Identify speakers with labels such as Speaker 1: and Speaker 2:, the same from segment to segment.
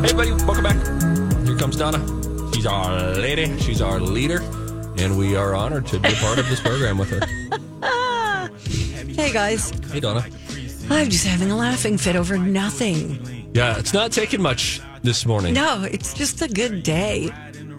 Speaker 1: Hey, everybody, welcome back. Here comes Donna. She's our lady, she's our leader, and we are honored to be a part of this program with her.
Speaker 2: Hey guys,
Speaker 1: Hey, Donna.
Speaker 2: I'm just having a laughing fit over nothing.
Speaker 1: Yeah, it's not taking much this morning.
Speaker 2: No, it's just a good day.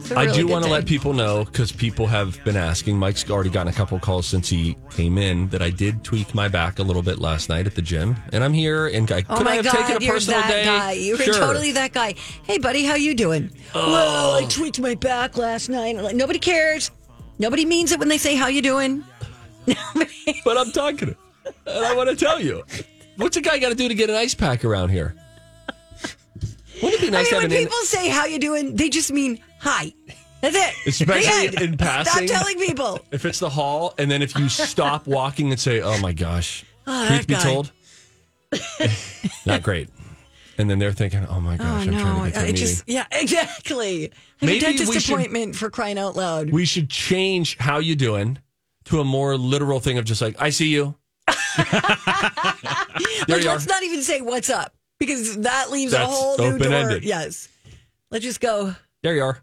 Speaker 2: A
Speaker 1: I
Speaker 2: really
Speaker 1: do want to let people know because people have been asking. Mike's already gotten a couple calls since he came in that I did tweak my back a little bit last night at the gym, and I'm here. And I
Speaker 2: Oh
Speaker 1: could I have taken
Speaker 2: God,
Speaker 1: a
Speaker 2: you're
Speaker 1: personal
Speaker 2: that
Speaker 1: day?
Speaker 2: guy. You were
Speaker 1: Sure.
Speaker 2: totally that guy. Hey, buddy, how you doing? Oh. Well, I tweaked my back last night. Like, nobody cares. Nobody means it when they say how you doing.
Speaker 1: but I'm talking, and I want to tell you, what's a guy got to do to get an ice pack around here? Wouldn't it be nice
Speaker 2: I mean, when people say how you doing, they just mean hi. That's it.
Speaker 1: Especially in passing.
Speaker 2: Stop telling people.
Speaker 1: If it's the hall, and then if you stop walking and say, "Oh my gosh,"
Speaker 2: Oh,
Speaker 1: truth be
Speaker 2: guy.
Speaker 1: told, not great. And then they're thinking, "Oh my
Speaker 2: Oh
Speaker 1: gosh, I'm
Speaker 2: no!
Speaker 1: trying to get to a
Speaker 2: I
Speaker 1: meeting."
Speaker 2: just yeah, exactly. I
Speaker 1: Maybe
Speaker 2: a dentist
Speaker 1: we should-
Speaker 2: appointment for crying out loud.
Speaker 1: we should change "How you doing" to a more literal thing of just like, "I see you." there
Speaker 2: Like,
Speaker 1: you are.
Speaker 2: let's not even say what's up because that leaves a
Speaker 1: That's
Speaker 2: whole new door.
Speaker 1: open-ended.
Speaker 2: Yes. Let's just go.
Speaker 1: There you are.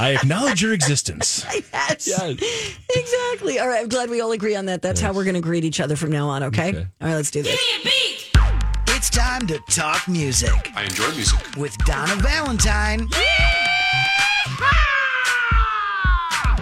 Speaker 3: I acknowledge your existence.
Speaker 2: Yes.
Speaker 1: Yes.
Speaker 2: Exactly. All right. I'm glad we all agree on that. That's how we're going to greet each other from now on. Okay?
Speaker 1: Okay.
Speaker 2: All right. Let's do this. Give me a beat.
Speaker 4: It's time to talk music
Speaker 5: I enjoy music.
Speaker 4: with Donna Valentine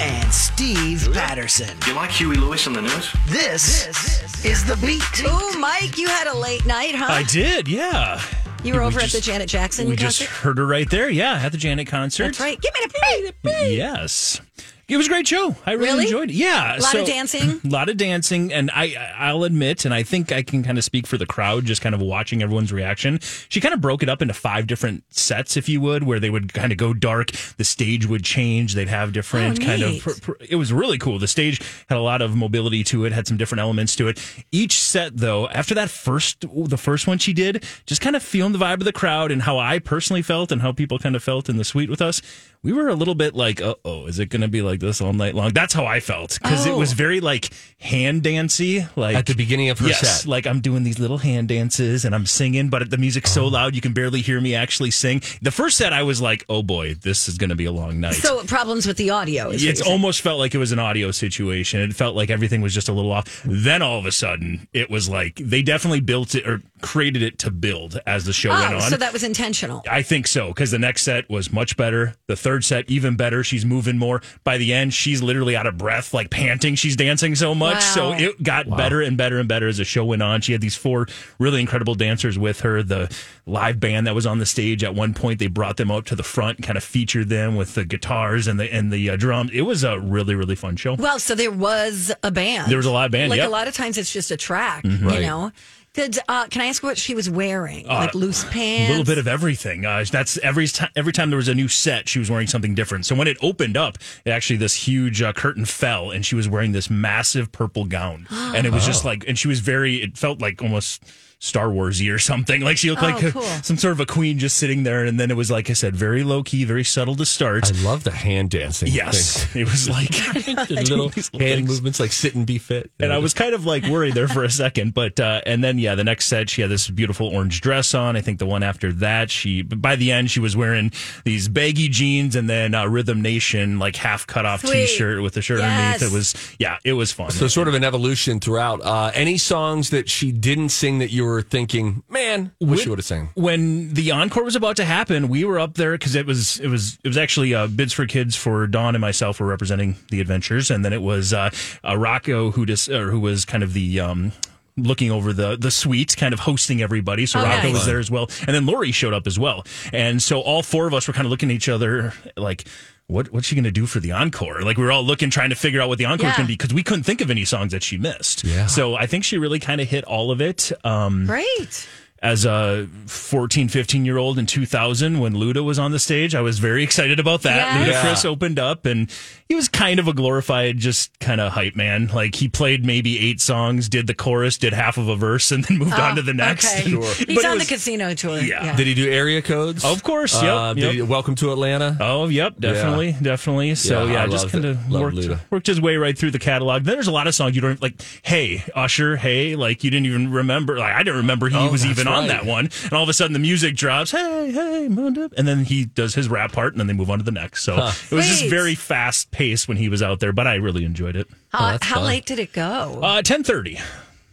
Speaker 4: and Steve Patterson.
Speaker 5: You like Huey Lewis in the news?
Speaker 4: This, is the beat.
Speaker 2: Oh, Mike, you had a late night, huh?
Speaker 3: I did, yeah.
Speaker 2: You were
Speaker 3: we
Speaker 2: over
Speaker 3: just-
Speaker 2: at the Janet Jackson
Speaker 3: We
Speaker 2: concert.
Speaker 3: just heard her right there, yeah, at the Janet concert.
Speaker 2: That's right. Give me the beat.
Speaker 3: Yes. It was a great show. I really,
Speaker 2: Really?
Speaker 3: enjoyed it. Yeah.
Speaker 2: A lot of dancing?
Speaker 3: A lot of dancing. And I, I'll admit, and I think I can kind of speak for the crowd, just kind of watching everyone's reaction. She kind of broke it up into five different sets, if you would, where they would kind of go dark. The stage would change. They'd have different
Speaker 2: Oh,
Speaker 3: kind of. pr- pr- It was really cool. The stage had a lot of mobility to it, had some different elements to it. Each set, though, after that first, the first one she did, just kind of feeling the vibe of the crowd and how I personally felt and how people kind of felt in the suite with us. We were a little bit like, uh oh, is it going to be like this all night long? That's how I felt because it
Speaker 2: Oh.
Speaker 3: was very like hand dancey, like
Speaker 1: At the beginning of her
Speaker 3: yes,
Speaker 1: set.
Speaker 3: like I'm doing these little hand dances and I'm singing, but the music's so loud you can barely hear me actually sing. The first set, I was like, oh boy, this is going to be a long night.
Speaker 2: So problems with the audio. Is
Speaker 3: It
Speaker 2: you're saying.
Speaker 3: almost felt like it was an audio situation. It felt like everything was just a little off. Then all of a sudden, it was like they definitely built it or created it to build as the show went
Speaker 2: Oh,
Speaker 3: on.
Speaker 2: so that was intentional.
Speaker 3: I think so because the next set was much better. The third set even better. She's moving more. By the end, she's literally out of breath, like panting. She's dancing so much. So it got better and better and better as the show went on. She had these four really incredible dancers with her. The live band that was on the stage at one point, they brought them up to the front, kind of featured them with the guitars and the and the uh, drums. It was a really really fun show.
Speaker 2: Well, so there was a band.
Speaker 3: There was a live band,
Speaker 2: Like
Speaker 3: yep.
Speaker 2: a lot of times, it's just a track.
Speaker 1: Right.
Speaker 2: You know. Did, uh, can I ask what she was wearing? like loose pants?
Speaker 3: A little bit of everything. Uh, that's every time. Every time there was a new set, she was wearing something different. So when it opened up, it actually this huge uh, curtain fell, and she was wearing this massive purple gown, and it was just like, and she was very. It felt like almost. Star Warsy or something like she looked
Speaker 2: Oh,
Speaker 3: like a-
Speaker 2: cool.
Speaker 3: some sort of a queen just sitting there, and then it was like I said, very low key, very subtle to start.
Speaker 1: I love the hand dancing.
Speaker 3: yes,
Speaker 1: thing.
Speaker 3: it was like
Speaker 1: little hand
Speaker 3: things.
Speaker 1: movements like sit and be fit.
Speaker 3: And I was kind of like worried there for a second, but uh, and then yeah, the next set she had this beautiful orange dress on. I think the one after that, she by the end she was wearing these baggy jeans and then uh, Rhythm Nation like half cut off t-shirt with the shirt
Speaker 2: Yes.
Speaker 3: underneath. It was yeah, it was fun.
Speaker 1: So sort of an evolution throughout. Uh, any songs that she didn't sing that you were thinking, man, wish you would have sang?
Speaker 3: when the encore was about to happen, we were up there because it was it was it was actually uh, bids for kids for Dawn and myself were representing the adventures, and then it was uh, uh, Rocco who dis, or who was kind of the. Um, Looking over the the suite, kind of hosting everybody. So
Speaker 2: Oh,
Speaker 3: Rocco
Speaker 2: nice.
Speaker 3: was there as well, and then Lori showed up as well. And so all four of us were kind of looking at each other like, "What what's she going to do for the encore?" Like we were all looking, trying to figure out what the encore was
Speaker 2: Yeah.
Speaker 3: going to be because we couldn't think of any songs that she missed.
Speaker 1: Yeah.
Speaker 3: So I think she really kind of hit all of it. Um,
Speaker 2: Great.
Speaker 3: As a 14, 15 year old in 2000 when Luda was on the stage. I was very excited about that.
Speaker 2: Yes.
Speaker 3: Ludacris opened up and he was kind of a glorified, just kind of hype man. Like he played maybe eight songs, did the chorus, did half of a verse, and then moved on to the next.
Speaker 2: Oh, Okay.
Speaker 3: And-
Speaker 2: He's on
Speaker 3: was-
Speaker 2: the casino tour.
Speaker 3: Yeah.
Speaker 1: Did he do area codes?
Speaker 3: Of course, yep,
Speaker 1: Uh, did
Speaker 3: yep.
Speaker 1: he- welcome to Atlanta.
Speaker 3: Oh, yep, definitely, definitely. So
Speaker 1: Yeah,
Speaker 3: yeah,
Speaker 1: I
Speaker 3: just kind of worked
Speaker 1: Luda.
Speaker 3: worked his way right through the catalog. Then there's a lot of songs you don't like. Hey, Usher. Hey, like you didn't even remember. Like I didn't remember he
Speaker 1: Oh,
Speaker 3: was
Speaker 1: that's
Speaker 3: even on
Speaker 1: right.
Speaker 3: that one. And all of a sudden the music drops. Hey, hey, Munda. and then he does his rap part, and then they move on to the next. So it was just very fast paced when he was out there. But I really enjoyed it.
Speaker 2: How,
Speaker 1: that's
Speaker 2: how
Speaker 1: fun.
Speaker 2: late did it go?
Speaker 3: Uh, ten thirty.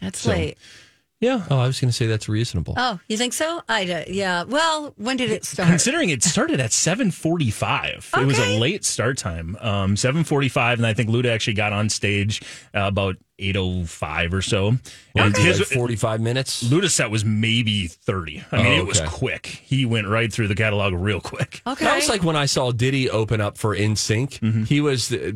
Speaker 2: That's late.
Speaker 3: Yeah.
Speaker 1: Oh, I was going to say that's reasonable.
Speaker 2: Oh, you think so? I I d- yeah. Well, when did it start?
Speaker 3: Considering it started at seven forty five, it was a late start time. Um, seven forty five, and I think Luda actually got on stage uh, about eight oh five or so. And
Speaker 1: His,
Speaker 3: his
Speaker 1: like 45 minutes.
Speaker 3: Luda's set was maybe thirty. I mean,
Speaker 1: Oh,
Speaker 3: it was quick. He went right through the catalog real quick.
Speaker 2: okay.
Speaker 1: That was like when I saw Diddy open up for NSYNC.
Speaker 3: Mm-hmm.
Speaker 1: He was uh,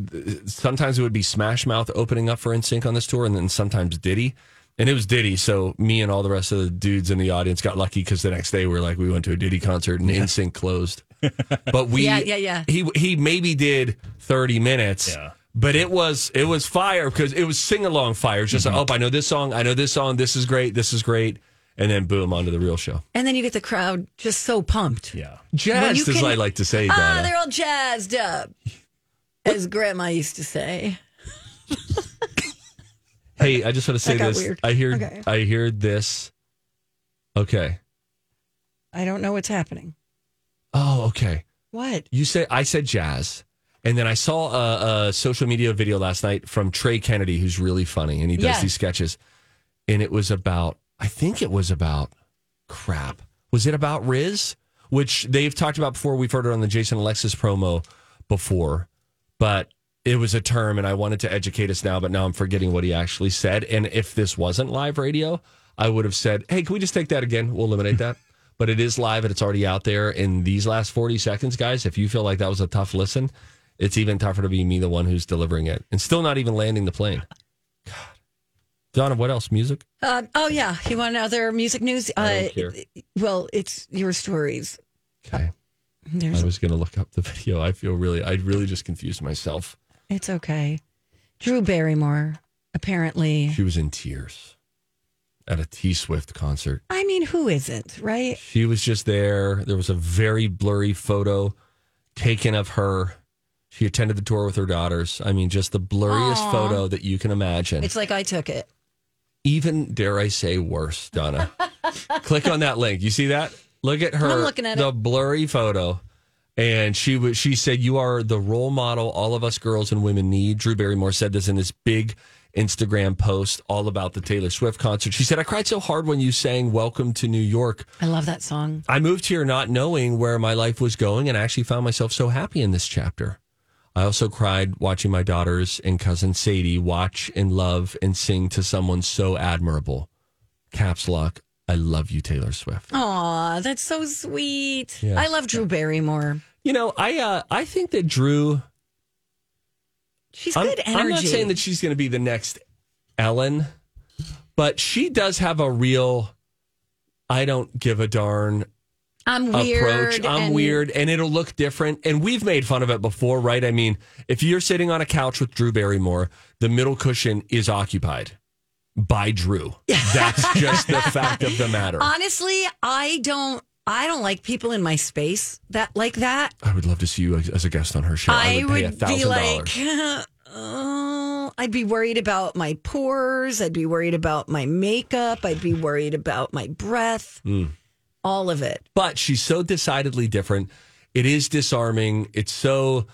Speaker 1: sometimes it would be Smash Mouth opening up for NSYNC on this tour, and then sometimes Diddy. And it was Diddy, so me and all the rest of the dudes in the audience got lucky because the next day we were like we went to a Diddy concert and NSYNC closed. But we,
Speaker 2: Yeah, yeah, yeah.
Speaker 1: He he maybe did thirty minutes.
Speaker 3: Yeah.
Speaker 1: But it was it was fire because it was sing along fire. It's just
Speaker 3: Mm-hmm.
Speaker 1: like, oh, I know this song, I know this song, this is great, this is great, and then boom onto the real show.
Speaker 2: and then you get the crowd just so pumped.
Speaker 3: Yeah.
Speaker 1: Jazzed,
Speaker 2: you
Speaker 1: as
Speaker 2: can-
Speaker 1: I like to say,
Speaker 2: Ah,
Speaker 1: Donna.
Speaker 2: they're all jazzed up, as Grandma used to say.
Speaker 1: Hey, I just want to say this.
Speaker 2: weird.
Speaker 1: I hear
Speaker 2: Okay.
Speaker 1: I hear this. Okay.
Speaker 2: I don't know what's happening.
Speaker 1: Oh, okay.
Speaker 2: What?
Speaker 1: You said I said jazz, and then I saw a, a social media video last night from Trey Kennedy, who's really funny, and he does
Speaker 2: Yeah.
Speaker 1: these sketches, and it was about. I think it was about crap. Was it about Riz? Which they've talked about before. We've heard it on the Jason Alexis promo before, but it was a term, and I wanted to educate us now, but now I'm forgetting what he actually said. And if this wasn't live radio, I would have said, "Hey, can we just take that again? We'll eliminate that." But it is live and it's already out there. In these last 40 seconds, guys, if you feel like that was a tough listen, it's even tougher to be me, the one who's delivering it, and still not even landing the plane. God, Donna, what else? Music?
Speaker 2: Uh, oh yeah, you want other music news?
Speaker 1: I
Speaker 2: Uh,
Speaker 1: don't care.
Speaker 2: well, it's your stories.
Speaker 1: Okay.
Speaker 2: There's,
Speaker 1: I was going to look up the video. I feel really, I really just confused myself.
Speaker 2: It's okay. Drew Barrymore apparently.
Speaker 1: She was in tears at a T Swift concert.
Speaker 2: I mean, who isn't right?
Speaker 1: She was just there. There was a very blurry photo taken of her. She attended the tour with her daughters. I mean, just the blurriest photo that you can imagine.
Speaker 2: It's like I took it.
Speaker 1: Even dare I say worse, Donna. Click on that link. You see that? Look at her.
Speaker 2: I'm looking at
Speaker 1: the
Speaker 2: it.
Speaker 1: blurry photo. And she was. She said, "You are the role model all of us girls and women need." Drew Barrymore said this in this big Instagram post all about the Taylor Swift concert. She said, "I cried so hard when you sang Welcome to New York.
Speaker 2: I love that song.
Speaker 1: I moved here not knowing where my life was going and I actually found myself so happy in this chapter. I also cried watching my daughters and cousin Sadie watch and love and sing to someone so admirable. Caps lock. I love you, Taylor Swift.
Speaker 2: Aw, that's so sweet.
Speaker 1: Yeah.
Speaker 2: I love Drew Barrymore.
Speaker 1: You know, I uh, I think that Drew.
Speaker 2: She's
Speaker 1: I'm,
Speaker 2: good energy.
Speaker 1: I'm not saying that she's going to be the next Ellen, but she does have a real. I don't give a darn
Speaker 2: I'm weird.
Speaker 1: approach. I'm
Speaker 2: and-
Speaker 1: weird, and it'll look different. And we've made fun of it before, right? I mean, if you're sitting on a couch with Drew Barrymore, the middle cushion is occupied by Drew. That's just the fact of the matter.
Speaker 2: Honestly, I don't. I don't like people in my space that like that.
Speaker 1: I would love to see you as a guest on her show. I,
Speaker 2: I
Speaker 1: would
Speaker 2: would be like, oh, I'd be worried about my pores. I'd be worried about my makeup. I'd be worried about my breath.
Speaker 1: Hmm.
Speaker 2: All of it.
Speaker 1: But she's so decidedly different. It is disarming. It's so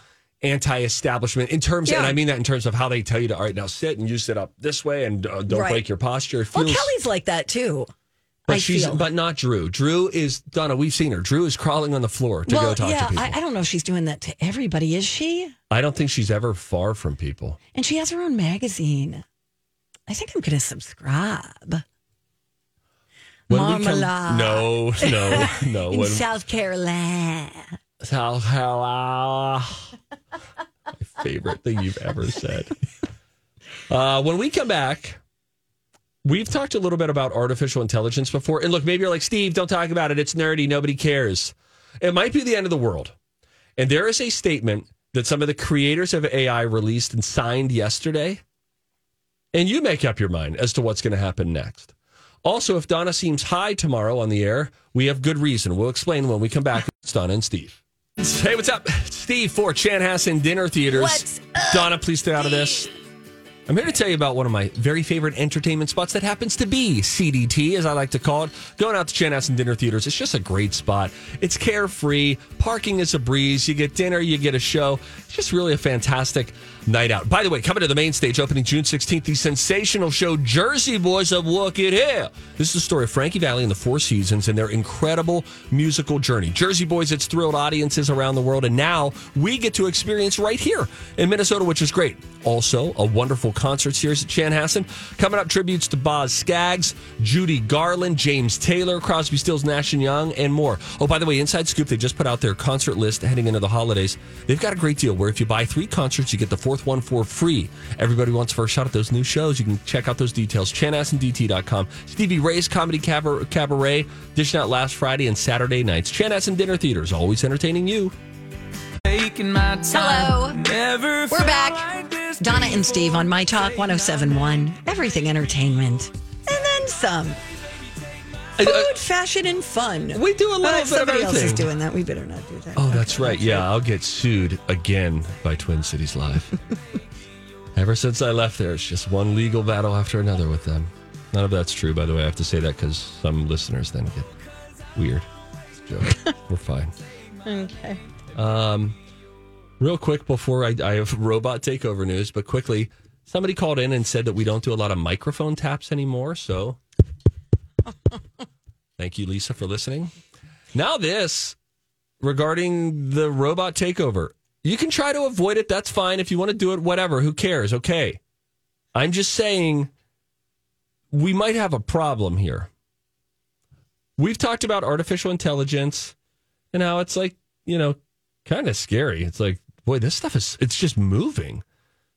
Speaker 1: anti-establishment in terms, and I mean that in terms of how they tell you to. All right, now sit and you sit up this way and uh, don't
Speaker 2: Right.
Speaker 1: break your posture. It
Speaker 2: Well, Kelly's like that too.
Speaker 1: But
Speaker 2: I
Speaker 1: she's
Speaker 2: feel.
Speaker 1: but not Drew. Drew is Donna. We've seen her. Drew is crawling on the floor to
Speaker 2: well,
Speaker 1: go talk
Speaker 2: yeah,
Speaker 1: to people.
Speaker 2: I, I don't know if she's doing that to everybody. Is she?
Speaker 1: I don't think she's ever far from people.
Speaker 2: And she has her own magazine. I think I'm going to subscribe.
Speaker 1: When we come-
Speaker 2: Marmalade.
Speaker 1: no, no, no.
Speaker 2: In
Speaker 1: When,
Speaker 2: South Carolina.
Speaker 1: South Carolina. My favorite thing you've ever said. Uh, when we come back, we've talked a little bit about artificial intelligence before. And look, maybe you're like, Steve, don't talk about it. It's nerdy. Nobody cares. It might be the end of the world. And there is a statement that some of the creators of AI released and signed yesterday. And you make up your mind as to what's going to happen next. Also, if Donna seems high tomorrow on the air, we have good reason. We'll explain when we come back. It's Donna and Steve. Hey, what's up? Steve for Chanhassen Dinner Theaters. Donna, please stay out of this. I'm here to tell you about one of my very favorite entertainment spots that happens to be CDT, as I like to call it. Going out to Chanhassen and Dinner Theaters, it's just a great spot. It's carefree, parking is a breeze. You get dinner, you get a show. It's just really a fantastic night out. By the way, coming to the main stage opening June 16th, the sensational show Jersey Boys of Walk It Here. This is the story of Frankie Valli and the Four Seasons and their incredible musical journey. Jersey Boys, it's thrilled audiences around the world, and now we get to experience right here in Minnesota, which is great. Also, a wonderful concert series at Chanhassen. Coming up, tributes to Boz Scaggs, Judy Garland, James Taylor, Crosby, Stills, Nash and Young, and more. Oh, by the way, Inside Scoop, they just put out their concert list heading into the holidays. They've got a great deal where if you buy three concerts, you get the fourth one for free. Everybody wants first shot at those new shows. You can check out those details. ChanhassenDT.com. Stevie Ray's Comedy Cabaret, dishing out last Friday and Saturday nights. Chanhassen Dinner Theaters, always entertaining you.
Speaker 2: Hello. We're back. Donna and Steve on My Talk 1071. Everything entertainment. And then some. Food,
Speaker 1: I-
Speaker 2: fashion, and fun.
Speaker 1: We do a little
Speaker 2: But
Speaker 1: bit
Speaker 2: if
Speaker 1: of
Speaker 2: somebody else is doing that, we better not do that.
Speaker 1: Oh, that's right. Yeah, I'll get sued again by Twin Cities Live. Ever since I left there, it's just one legal battle after another with them. None of that's true, by the way. I have to say that because some listeners then get weird. It's a joke. We're fine.
Speaker 2: Okay.
Speaker 1: Um, real quick before I, I have robot takeover news, but quickly, somebody called in and said that we don't do a lot of microphone taps anymore. So, thank you, Lisa, for listening. Now, this regarding the robot takeover. You can try to avoid it. That's fine. If you want to do it, whatever. Who cares? Okay. I'm just saying we might have a problem here. We've talked about artificial intelligence and how it's like, you know, kind of scary. It's like, boy, this stuff is, it's just moving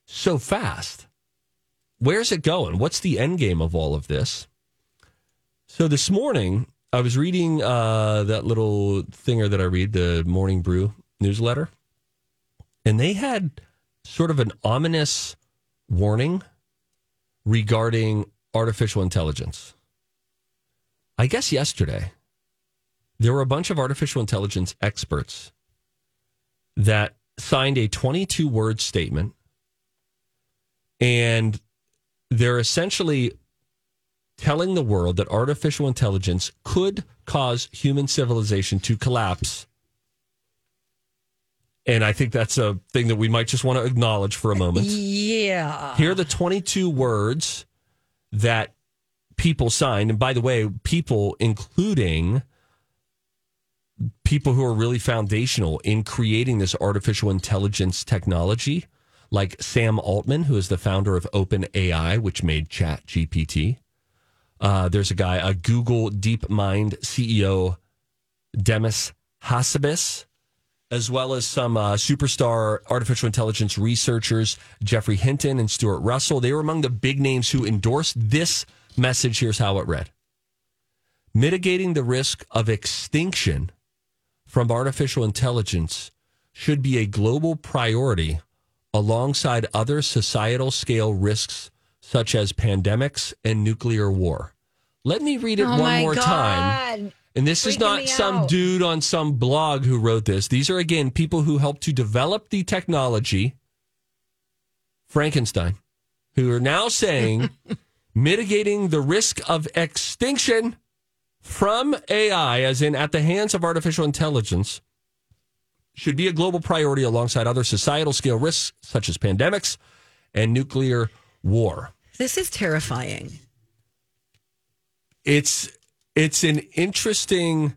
Speaker 1: so fast. Where's it going? What's the end game of all of this? So this morning, I was reading uh, that little thinger that I read, the Morning Brew newsletter, and they had sort of an ominous warning regarding artificial intelligence. I guess yesterday, there were a bunch of artificial intelligence experts that signed a 22 word statement and they're essentially telling the world that artificial intelligence could cause human civilization to collapse. And I think that's a thing that we might just want to acknowledge for a moment.
Speaker 2: Yeah.
Speaker 1: Here are the 22 words that people signed. And by the way, people, including people who are really foundational in creating this artificial intelligence technology, like Sam Altman, who is the founder of OpenAI, which made Chat GPT. Uh, there's a guy, a Google DeepMind CEO, Demis Hassabis, as well as some uh, superstar artificial intelligence researchers, Geoffrey Hinton and Stuart Russell. They were among the big names who endorsed this message. Here's how it read Mitigating the risk of extinction from artificial intelligence should be a global priority alongside other societal scale risks such as pandemics and nuclear war. Let me read it
Speaker 2: Oh
Speaker 1: one more time. And this is not some
Speaker 2: out.
Speaker 1: dude on some blog who wrote this. These are, again, people who helped to develop the technology, Frankenstein, who are now saying mitigating the risk of extinction from AI, as in at the hands of artificial intelligence, should be a global priority alongside other societal scale risks such as pandemics and nuclear war.
Speaker 2: This is terrifying.
Speaker 1: It's it's an interesting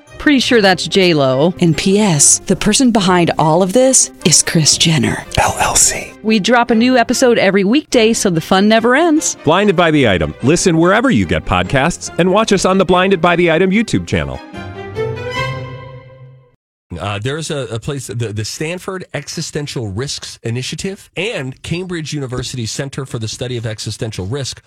Speaker 6: Pretty sure that's J Lo.
Speaker 7: And P.S. The person behind all of this is Kris Jenner
Speaker 5: LLC.
Speaker 6: We drop a new episode every weekday, so the fun never ends.
Speaker 5: Blinded by the item. Listen wherever you get podcasts, and watch us on the Blinded by the Item YouTube channel.
Speaker 1: Uh, there's a, a place, the, the Stanford Existential Risks Initiative and Cambridge University Center for the Study of Existential Risk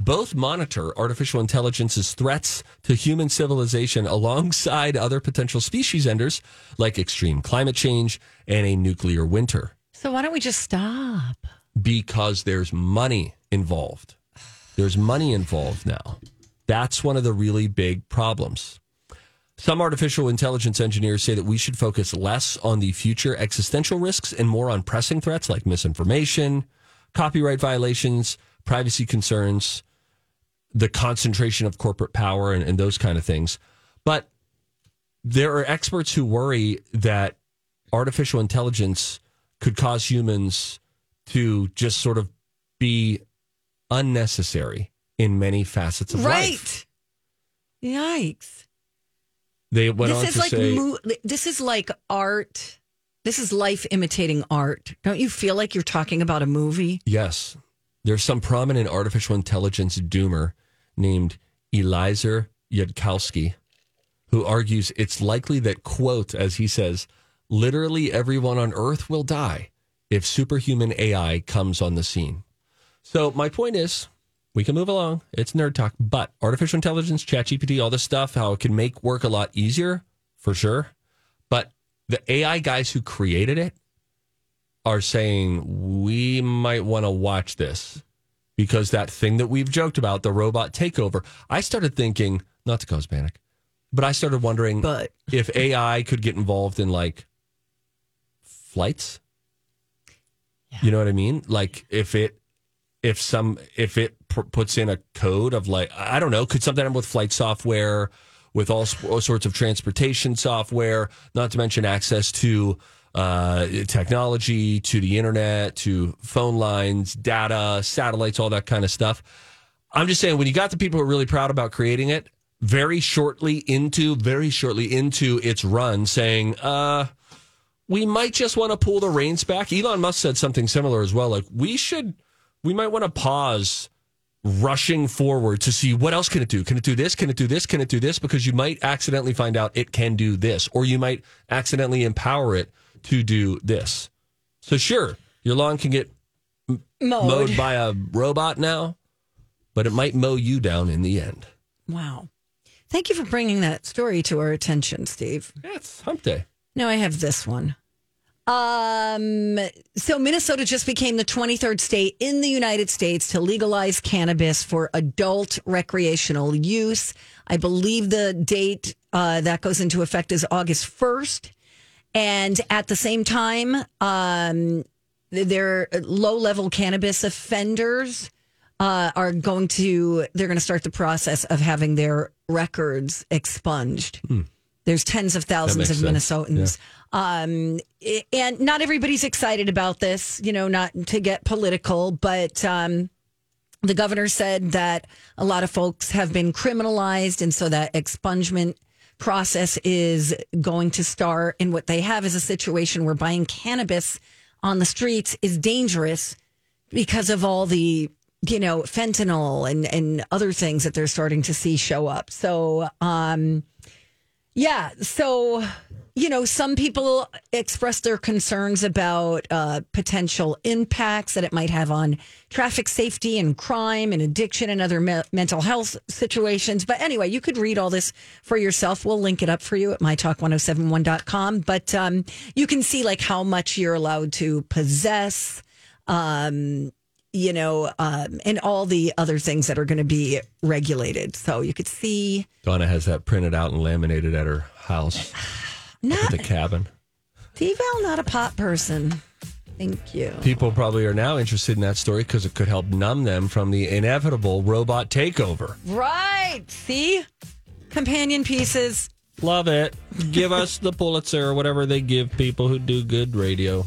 Speaker 1: both monitor artificial intelligence's threats to human civilization alongside other potential species enders like extreme climate change and a nuclear winter
Speaker 2: So why don't we just stop?
Speaker 1: because there's money involved. There's money involved now. That's one of the really big problems. Some artificial intelligence engineers say that we should focus less on the future existential risks and more on pressing threats like misinformation, copyright violations, privacy concerns, the concentration of corporate power, and, and those kind of things. But there are experts who worry that artificial intelligence could cause humans to just sort of be unnecessary in many facets of life.
Speaker 2: Right. Yikes.
Speaker 1: They went on
Speaker 2: is
Speaker 1: to
Speaker 2: like
Speaker 1: say,
Speaker 2: mo- this is like art. This is life imitating art. Don't you feel like you're talking about a movie?
Speaker 1: yes, there's some prominent artificial intelligence doomer named Eliezer Yudkowsky who argues it's likely that, quote, as he says, literally everyone on Earth will die if superhuman AI comes on the scene. So my point is, we can move along. It's nerd talk, but artificial intelligence, ChatGPT, all this stuff, how it can make work a lot easier, for sure. But the AI guys who created it are saying we might want to watch this because that thing that we've joked about, the robot takeover, I started thinking, not to cause panic, but I started wondering
Speaker 2: But
Speaker 1: if AI could get involved in like flights. You know what I mean? Like if it if some if it pr- puts in a code of like I don't know, could something happen with flight software, with all, all sorts of transportation software, not to mention access to uh, technology, to the internet, to phone lines, data, satellites, all that kind of stuff. I'm just saying when you got the people who are really proud about creating it, very shortly into very shortly into its run, saying, uh, we might just want to pull the reins back. Elon Musk said something similar as well. Like we should, we might want to pause rushing forward to see what else can it do? Can it do this? Can it do this? Can it do this? Because you might accidentally find out it can do this, or you might accidentally empower it to do this. So sure, your lawn can get
Speaker 2: mode.
Speaker 1: mowed by a robot now, but it might mow you down in the end.
Speaker 2: Wow. Thank you for bringing that story to our attention, Steve.
Speaker 1: Yeah, it's hump day.
Speaker 2: Now I have this one. Um, so Minnesota just became the 23rd state in the United States to legalize cannabis for adult recreational use. I believe the date uh, that goes into effect is August 1st. And at the same time, um, their low level cannabis offenders uh, are going to, they're going to start the process of having their records expunged. There's tens of thousands of. Minnesotans. Um, and not everybody's excited about this, you know, not to get political, but um, the governor said that a lot of folks have been criminalized. And so that expungement process is going to start. And what they have is a situation where buying cannabis on the streets is dangerous because of all the you know fentanyl and and other things that they're starting to see show up so um yeah so you know some people express their concerns about uh potential impacts that it might have on traffic safety and crime and addiction and other me- mental health situations. But anyway you could read all this for yourself. We'll link it up for you at mytalk1071.com but um you can see like how much you're allowed to possess um, you know, um, and all the other things that are going to be regulated. So you could see
Speaker 1: Donna has that printed out and laminated at her house,
Speaker 2: not
Speaker 1: the cabin.
Speaker 2: Deval, not a pot person. Thank you.
Speaker 1: People probably are now interested in that story because it could help numb them from the inevitable robot takeover.
Speaker 2: Right. See? Companion pieces.
Speaker 1: Love it. Give us the Pulitzer or whatever they give people who do good radio.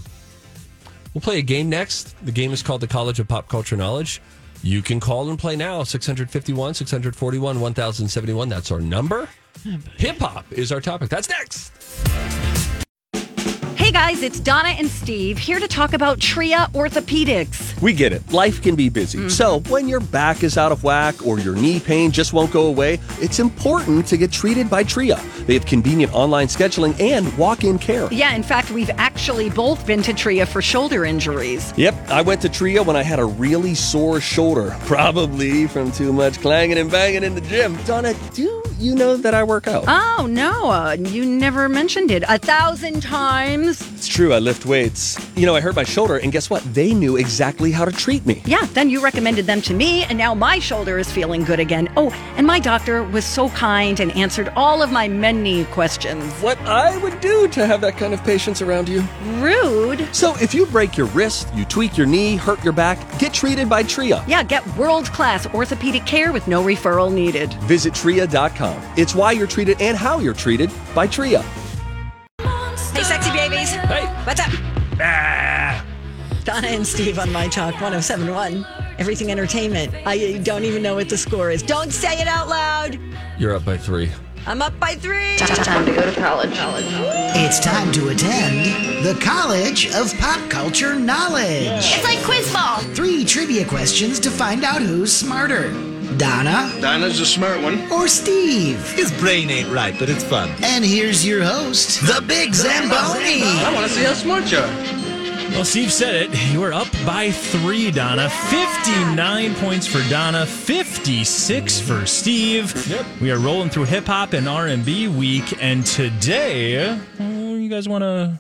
Speaker 1: We'll play a game next. The game is called the College of Pop Culture Knowledge. You can call and play now 651, 641, 1071. That's our number. Hip hop is our topic. That's next.
Speaker 8: Hey guys, it's Donna and Steve here to talk about Tria Orthopedics.
Speaker 9: We get it. Life can be busy. So, when your back is out of whack or your knee pain just won't go away, it's important to get treated by Tria. They have convenient online scheduling and walk in care.
Speaker 8: Yeah, in fact, we've actually both been to Tria for shoulder injuries.
Speaker 9: Yep, I went to Tria when I had a really sore shoulder, probably from too much clanging and banging in the gym. Donna, do you know that I work out?
Speaker 8: Oh, no, uh, you never mentioned it. A thousand times.
Speaker 9: It's true, I lift weights. You know, I hurt my shoulder, and guess what? They knew exactly how to treat me.
Speaker 8: Yeah, then you recommended them to me, and now my shoulder is feeling good again. Oh, and my doctor was so kind and answered all of my many questions.
Speaker 9: What I would do to have that kind of patience around you.
Speaker 8: Rude.
Speaker 9: So, if you break your wrist, you tweak your knee, hurt your back, get treated by Tria.
Speaker 8: Yeah, get world class orthopedic care with no referral needed.
Speaker 9: Visit tria.com. It's why you're treated and how you're treated by Tria.
Speaker 2: Hey, sexy babies.
Speaker 1: Hey.
Speaker 2: What's up? Ah. Donna and Steve on My Talk 1071. Everything Entertainment. I don't even know what the score is. Don't say it out loud.
Speaker 1: You're up by three.
Speaker 2: I'm up by three.
Speaker 10: Time to go to college.
Speaker 4: It's time to attend the College of Pop Culture Knowledge.
Speaker 10: It's like quiz ball.
Speaker 4: Three trivia questions to find out who's smarter Donna
Speaker 11: Donna's a smart one.
Speaker 4: or Steve.
Speaker 12: His brain ain't right, but it's fun.
Speaker 4: And here's your host, the Big Zamboni.
Speaker 11: I want to see how smart you are.
Speaker 3: Well, Steve said it. You are up by three, Donna. 59 points for Donna, 56 for Steve.
Speaker 1: Yep.
Speaker 3: We are rolling through hip hop and R&B week, and today, oh, you guys want to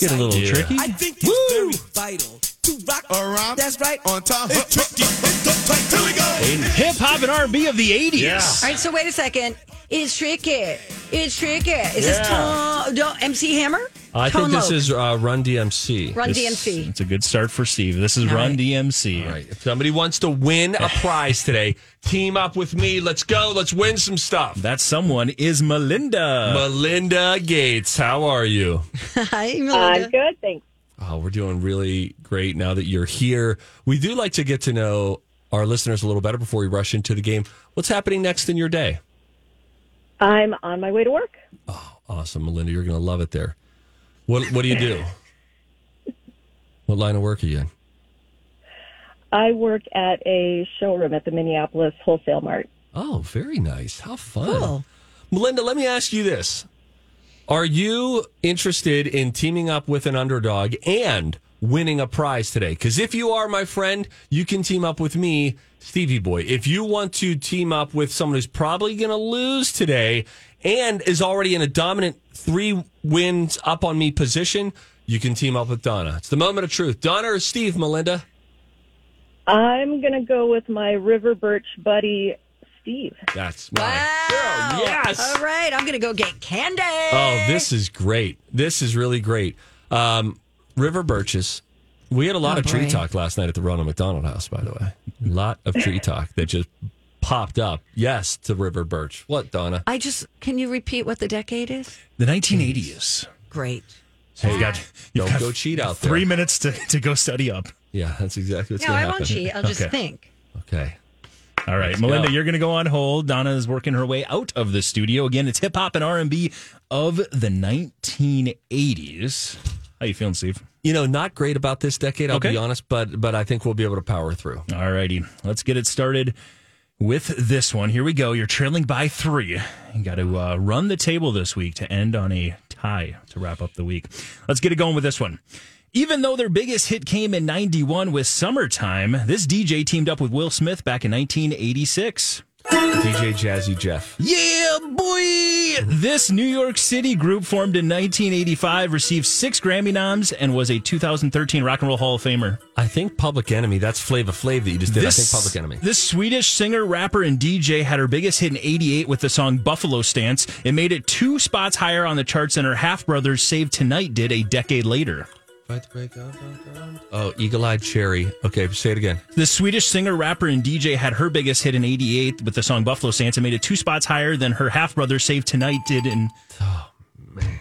Speaker 3: get a little
Speaker 1: Yeah.
Speaker 3: tricky?
Speaker 12: I think it's very vital to rock around. That's right. On time. It's tricky. It's so tight. Here we go.
Speaker 3: Hip hop and R&B of the 80s.
Speaker 1: Yeah.
Speaker 2: All right, so wait a second. It's tricky. It's tricky. Is this
Speaker 1: Yeah.
Speaker 2: Tom, don't- MC Hammer?
Speaker 1: I
Speaker 2: Tone
Speaker 1: think this
Speaker 2: Loc.
Speaker 1: is uh, Run DMC.
Speaker 2: Run
Speaker 3: This-
Speaker 2: DMC.
Speaker 3: It's a good start for Steve. This is
Speaker 2: All
Speaker 3: Run
Speaker 2: right.
Speaker 3: DMC.
Speaker 1: All right. If somebody wants to win a prize today, team up with me. Let's go. Let's win some stuff.
Speaker 3: That someone is Melinda.
Speaker 1: Melinda Gates, how are you?
Speaker 2: Hi, Melinda.
Speaker 13: I'm good, thanks.
Speaker 1: Oh, we're doing really great now that you're here. We do like to get to know our listeners a little better before we rush into the game. What's happening next in your day?
Speaker 13: I'm on my way to work.
Speaker 1: Oh, awesome, Melinda. You're going to love it there. What What do you do? What line of work are you in?
Speaker 13: I work at a showroom at the Minneapolis Wholesale Mart.
Speaker 1: Oh, very nice. How fun.
Speaker 2: Cool.
Speaker 1: Melinda, let me ask you this. Are you interested in teaming up with an underdog and winning a prize today? Because if you are, my friend, you can team up with me, Stevie Boy. If you want to team up with someone who's probably going to lose today and is already in a dominant three wins up on me position, you can team up with Donna. It's the moment of truth. Donna or Steve, Melinda?
Speaker 13: I'm going to go with my River Birch buddy, Steve.
Speaker 1: That's my
Speaker 2: Wow.
Speaker 1: girl. Yes.
Speaker 2: All right, I'm going to go get candy.
Speaker 1: Oh, this is great. This is really great. Um, River Birches. We had a lot
Speaker 2: Oh,
Speaker 1: of tree
Speaker 2: boy.
Speaker 1: talk last night at the Ronald McDonald House, by the way. A lot of tree talk that just popped up. Yes, to River Birch. What, Donna?
Speaker 2: I just, can you repeat what the decade is?
Speaker 3: The 1980s.
Speaker 2: Great.
Speaker 3: So you've got, you've
Speaker 1: Don't
Speaker 3: got
Speaker 1: go cheat out there.
Speaker 3: three minutes to, to go study up.
Speaker 1: Yeah, that's exactly what's
Speaker 2: No,
Speaker 1: going to happen.
Speaker 2: No, I won't cheat. I'll just
Speaker 3: Okay.
Speaker 2: think.
Speaker 1: Okay.
Speaker 3: All right,
Speaker 1: Let's
Speaker 3: Melinda,
Speaker 1: go.
Speaker 3: you're going to go on hold. Donna is working her way out of the studio. Again, it's hip hop and R&B of the 1980s. How you feeling, Steve?
Speaker 1: You know, not great about this decade, I'll
Speaker 3: Okay.
Speaker 1: be honest, but but I think we'll be able to power through.
Speaker 3: All righty, let's get it started with this one. Here we go. You're trailing by three. You got to uh, run the table this week to end on a tie to wrap up the week. Let's get it going with this one. Even though their biggest hit came in 91 with Summertime, this DJ teamed up with Will Smith back in 1986.
Speaker 1: DJ Jazzy Jeff.
Speaker 3: Yeah, boy! This New York City group formed in 1985 received six Grammy noms and was a 2013 Rock and Roll Hall of Famer.
Speaker 1: I think Public Enemy. That's Flava Flav that you just did. I think Public Enemy.
Speaker 3: This Swedish singer, rapper, and DJ had her biggest hit in 88 with the song Buffalo Stance. It made it two spots higher on the charts than her half brothers Save Tonight did a decade later.
Speaker 1: Fight the break of dawn. Oh, Eagle Eyed Cherry. Okay, say it again.
Speaker 3: The Swedish singer, rapper, and DJ had her biggest hit in '88 with the song "Buffalo Stance, made it two spots higher than her half brother "Save Tonight" did. In
Speaker 1: oh man,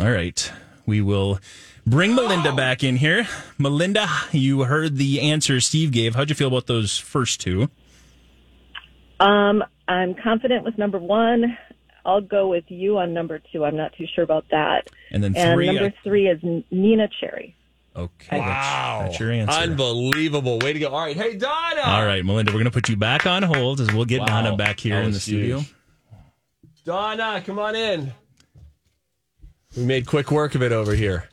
Speaker 3: all right, we will bring Melinda back in here. Melinda, you heard the answer Steve gave. How'd you feel about those first two?
Speaker 13: Um, I'm confident with number one. I'll go with you on number two. I'm not too sure about that.
Speaker 3: And then three, And
Speaker 13: number
Speaker 3: I-
Speaker 13: three is Neneh Cherry.
Speaker 3: okay,
Speaker 1: Wow.
Speaker 3: that's, that's your answer.
Speaker 1: Unbelievable. Way to go. All right. Hey, Donna.
Speaker 3: All right, Melinda, we're going to put you back on hold as we'll get
Speaker 1: Wow.
Speaker 3: Donna back here in the
Speaker 1: was
Speaker 3: studio.
Speaker 1: Donna, come on in. We made quick work of it over here.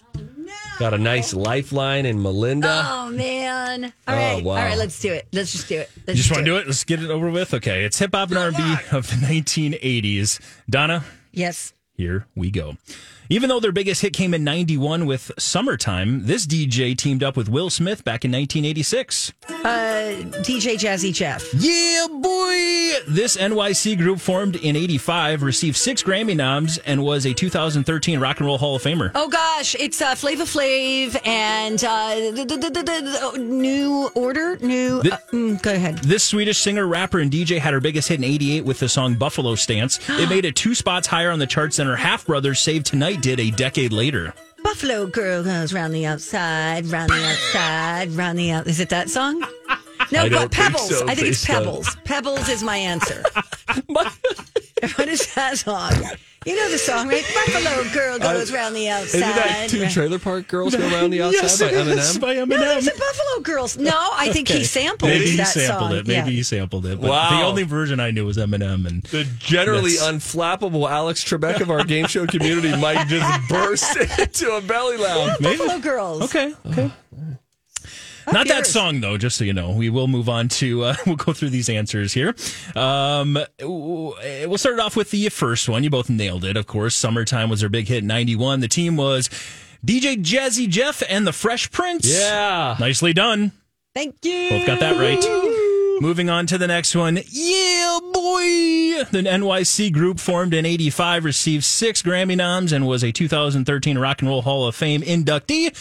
Speaker 1: Got a nice lifeline in Melinda.
Speaker 2: Oh man! All
Speaker 1: Oh,
Speaker 2: right,
Speaker 1: wow.
Speaker 2: all right. Let's do it. Let's just do it. Let's
Speaker 3: just want to do it? Let's get it over with. Okay, it's hip hop and R&B of the 1980s. Donna,
Speaker 2: Yes.
Speaker 3: Here we go. Even though their biggest hit came in 91 with Summertime, this DJ teamed up with Will Smith back in 1986.
Speaker 2: Uh, DJ Jazzy Jeff.
Speaker 3: Yeah, boy! This NYC group formed in 85, received six Grammy noms, and was a 2013 Rock and Roll Hall of Famer.
Speaker 2: Oh gosh, it's uh, Flava Flav and uh, the New Order. New. Uh, mm, go ahead.
Speaker 3: This Swedish singer, rapper, and DJ had her biggest hit in 88 with the song Buffalo Stance. It made it two spots higher on the charts than her half brother Save Tonight did a decade later.
Speaker 2: Buffalo girl goes round the outside, round the outside, round the out. Is it that song? No, but Pebbles.
Speaker 1: so,
Speaker 2: I think it's Pebbles. Pebbles is my answer. what is that song? You know the song, right? Buffalo girl uh, goes round the outside.
Speaker 1: Isn't that two trailer park girls go around the outside
Speaker 3: Yes,
Speaker 1: by
Speaker 3: it is,
Speaker 1: Eminem?
Speaker 3: by
Speaker 2: No,
Speaker 3: Eminem.
Speaker 2: it's a Buffalo Girls. No, I think
Speaker 3: Okay.
Speaker 2: he sampled
Speaker 3: Maybe he
Speaker 2: that
Speaker 3: sampled
Speaker 2: song.
Speaker 3: it. Maybe
Speaker 2: yeah.
Speaker 3: he sampled it. But
Speaker 1: Wow.
Speaker 3: The only version I knew was Eminem. And
Speaker 1: The generally
Speaker 3: Yes.
Speaker 1: unflappable Alex Trebek of our game show community might just burst into a belly laugh.
Speaker 2: Buffalo Girls.
Speaker 3: okay, okay. Uh, Not that song though. Just so you know, we will move on to. Uh, we'll go through these answers here. Um, we'll start off with the first one. You both nailed it, of course. "Summertime" was their big hit in '91. The team was DJ Jazzy Jeff and the Fresh Prince.
Speaker 1: Yeah.
Speaker 3: nicely done.
Speaker 2: Thank you.
Speaker 3: Both got that right. Moving on to the next one. Yeah, boy. The NYC group formed in 85, received six Grammy noms, and was a 2013 Rock and Roll Hall of Fame inductee.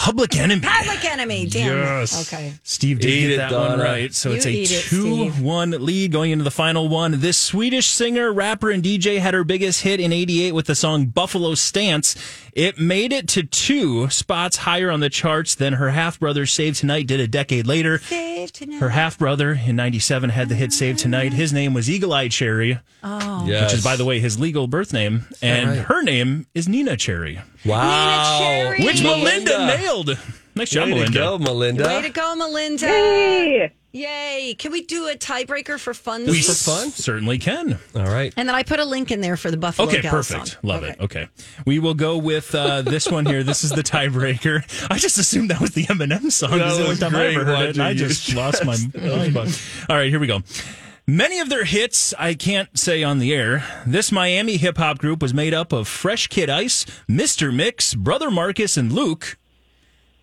Speaker 3: Public Enemy.
Speaker 2: Public Enemy. Damn.
Speaker 3: Yes.
Speaker 2: Okay.
Speaker 3: Steve did
Speaker 1: Eat
Speaker 3: get
Speaker 1: it,
Speaker 3: that one right. So
Speaker 2: You
Speaker 3: it's a
Speaker 2: eat it,
Speaker 3: 2 1 lead going into the final one. This Swedish singer, rapper, and DJ had her biggest hit in 88 with the song Buffalo Stance. It made it to two spots higher on the charts than her half brother Save Tonight did a decade later.
Speaker 2: Save tonight.
Speaker 3: Her half brother in 97 had the hit Save Tonight. His name was Eagle Eye Cherry,
Speaker 2: Oh.
Speaker 1: Yes.
Speaker 3: which is, by the way, his legal birth name. And
Speaker 1: right?
Speaker 3: her name is Neneh Cherry,
Speaker 1: Wow.
Speaker 2: Cherry.
Speaker 3: which Melinda, nailed. Nice job,
Speaker 1: Way to
Speaker 3: Melinda.
Speaker 1: go, Melinda.
Speaker 2: Way to go, Melinda.
Speaker 13: Yay!
Speaker 2: Yay. Can we do a tiebreaker for fun?
Speaker 3: We
Speaker 1: for fun?
Speaker 3: certainly can.
Speaker 1: All right.
Speaker 2: And then I put a link in there for the Buffalo
Speaker 3: Okay,
Speaker 2: Gals
Speaker 3: perfect.
Speaker 2: song.
Speaker 3: Love it. Okay. We will go with uh, this one here. This is the tiebreaker. I just assumed that was the Eminem song.
Speaker 1: That
Speaker 3: This is the only
Speaker 1: was
Speaker 3: time I ever heard it. And I just lost my mind. All right, here we go. Many of their hits I can't say on the air. This Miami hip hop group was made up of Fresh Kid Ice, Mr. Mix, Brother Marcus, and Luke.